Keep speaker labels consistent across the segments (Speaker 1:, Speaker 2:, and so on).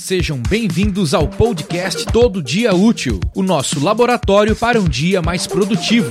Speaker 1: Sejam bem-vindos ao podcast Todo Dia Útil, o nosso laboratório para um dia mais produtivo.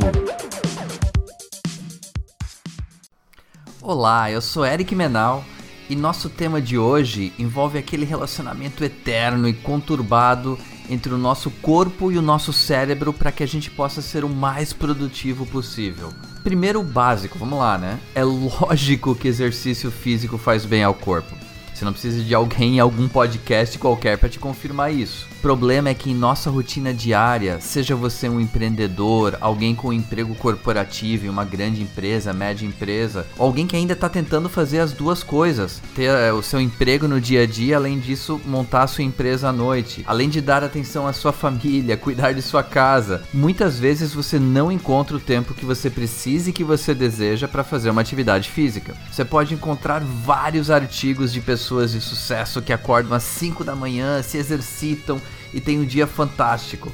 Speaker 2: Olá, eu sou Eric Menal e nosso tema de hoje envolve aquele relacionamento eterno e conturbado entre o nosso corpo e o nosso cérebro para que a gente possa ser o mais produtivo possível. Primeiro, o básico, vamos lá, né? É lógico que exercício físico faz bem ao corpo. Você não precisa de alguém em algum podcast qualquer para te confirmar isso. Problema é que em nossa rotina diária, seja você um empreendedor, alguém com um emprego corporativo em uma grande empresa, média empresa, alguém que ainda está tentando fazer as duas coisas, ter é, o seu emprego no dia a dia, além disso, montar a sua empresa à noite, além de dar atenção à sua família, cuidar de sua casa, muitas vezes você não encontra o tempo que você precisa e que você deseja para fazer uma atividade física. Você pode encontrar vários artigos de pessoas de sucesso que acordam às 5 da manhã, se exercitam e tem um dia fantástico.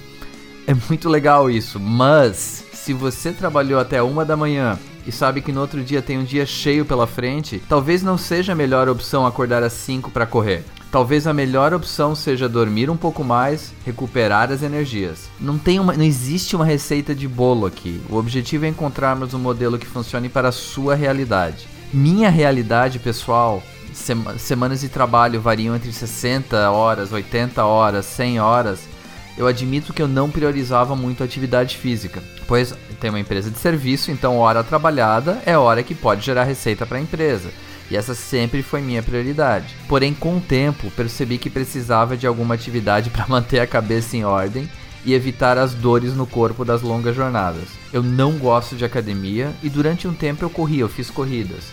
Speaker 2: É muito legal isso, mas se você trabalhou até uma da manhã e sabe que no outro dia tem um dia cheio pela frente, talvez não seja a melhor opção acordar às 5 para correr. Talvez a melhor opção seja dormir um pouco mais, recuperar as energias. Não tem uma, não existe uma receita de bolo aqui. O objetivo é encontrarmos um modelo que funcione para a sua realidade. Minha realidade, pessoal, semanas de trabalho variam entre 60 horas, 80 horas, 100 horas, eu admito que eu não priorizava muito a atividade física, pois tem uma empresa de serviço, então hora trabalhada é hora que pode gerar receita para a empresa. E essa sempre foi minha prioridade. Porém, com o tempo, percebi que precisava de alguma atividade para manter a cabeça em ordem e evitar as dores no corpo das longas jornadas. Eu não gosto de academia e durante um tempo eu corria, eu fiz corridas.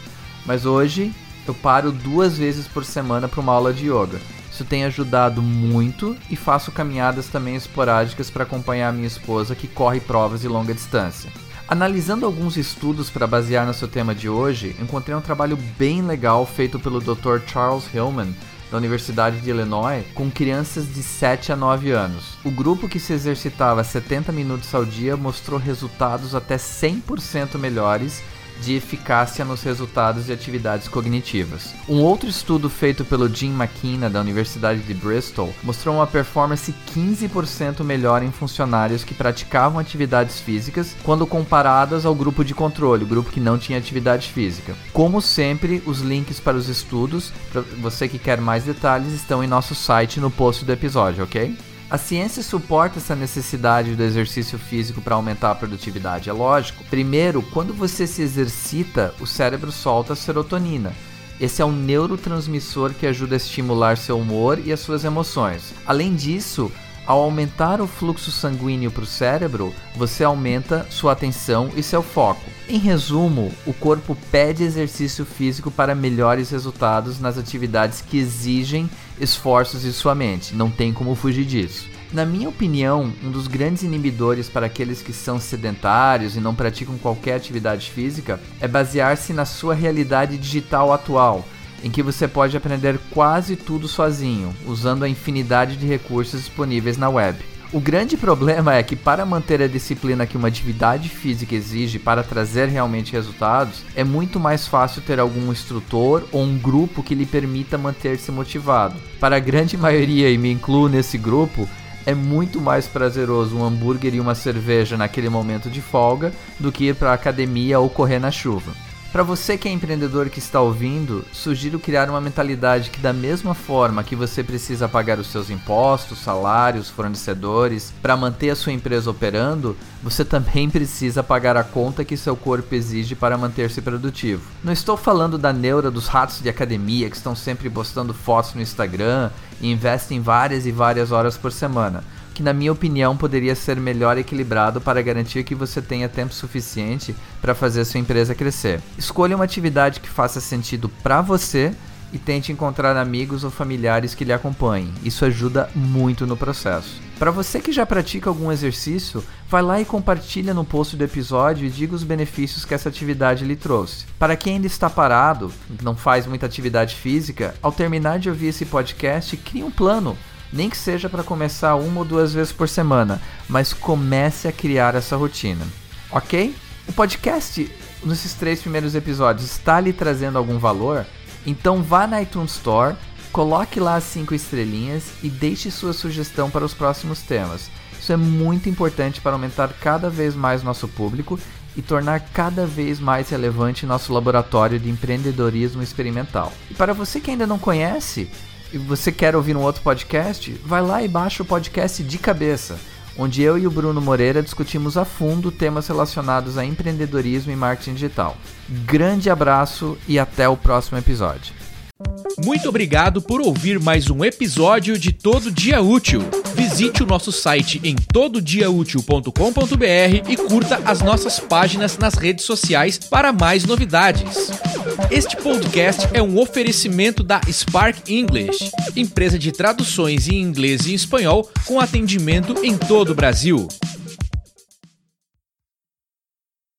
Speaker 2: Mas hoje eu paro duas vezes por semana para uma aula de yoga. Isso tem ajudado muito e faço caminhadas também esporádicas para acompanhar a minha esposa que corre provas de longa distância. Analisando alguns estudos para basear no seu tema de hoje, encontrei um trabalho bem legal feito pelo Dr. Charles Hillman da Universidade de Illinois com crianças de 7 a 9 anos. O grupo que se exercitava 70 minutos ao dia mostrou resultados até 100% melhores de eficácia nos resultados de atividades cognitivas. Um outro estudo feito pelo Jim McKenna da Universidade de Bristol mostrou uma performance 15% melhor em funcionários que praticavam atividades físicas quando comparadas ao grupo de controle, o grupo que não tinha atividade física. Como sempre, os links para os estudos, para você que quer mais detalhes, estão em nosso site no post do episódio, ok? A ciência suporta essa necessidade do exercício físico para aumentar a produtividade, é lógico. Primeiro, quando você se exercita, o cérebro solta serotonina. Esse é um neurotransmissor que ajuda a estimular seu humor e as suas emoções. Além disso, ao aumentar o fluxo sanguíneo para o cérebro, você aumenta sua atenção e seu foco. Em resumo, o corpo pede exercício físico para melhores resultados nas atividades que exigem esforços de sua mente. Não tem como fugir disso. Na minha opinião, um dos grandes inibidores para aqueles que são sedentários e não praticam qualquer atividade física é basear-se na sua realidade digital atual, em que você pode aprender quase tudo sozinho, usando a infinidade de recursos disponíveis na web. O grande problema é que, para manter a disciplina que uma atividade física exige para trazer realmente resultados, é muito mais fácil ter algum instrutor ou um grupo que lhe permita manter-se motivado. Para a grande maioria, e me incluo nesse grupo, é muito mais prazeroso um hambúrguer e uma cerveja naquele momento de folga do que ir para a academia ou correr na chuva. Para você que é empreendedor que está ouvindo, sugiro criar uma mentalidade que, da mesma forma que você precisa pagar os seus impostos, salários, fornecedores para manter a sua empresa operando, você também precisa pagar a conta que seu corpo exige para manter-se produtivo. Não estou falando da neura dos ratos de academia que estão sempre postando fotos no Instagram e investem várias e várias horas por semana que na minha opinião poderia ser melhor equilibrado para garantir que você tenha tempo suficiente para fazer sua empresa crescer. Escolha uma atividade que faça sentido para você e tente encontrar amigos ou familiares que lhe acompanhem. Isso ajuda muito no processo. Para você que já pratica algum exercício, vai lá e compartilha no post do episódio e diga os benefícios que essa atividade lhe trouxe. Para quem ainda está parado, não faz muita atividade física, ao terminar de ouvir esse podcast, crie um plano nem que seja para começar uma ou duas vezes por semana, mas comece a criar essa rotina, ok? O podcast, nesses três primeiros episódios, está lhe trazendo algum valor? Então vá na iTunes Store, coloque lá as 5 estrelinhas e deixe sua sugestão para os próximos temas. Isso é muito importante para aumentar cada vez mais nosso público e tornar cada vez mais relevante nosso laboratório de empreendedorismo experimental. E para você que ainda não conhece e você quer ouvir um outro podcast, vai lá e baixa o podcast de cabeça, onde eu e o Bruno Moreira discutimos a fundo temas relacionados a empreendedorismo e marketing digital. Grande abraço e até o próximo episódio.
Speaker 1: Muito obrigado por ouvir mais um episódio de Todo Dia Útil. Visite o nosso site em tododiaútil.com.br e curta as nossas páginas nas redes sociais para mais novidades. Este podcast é um oferecimento da Spark English, empresa de traduções em inglês e espanhol com atendimento em todo o Brasil.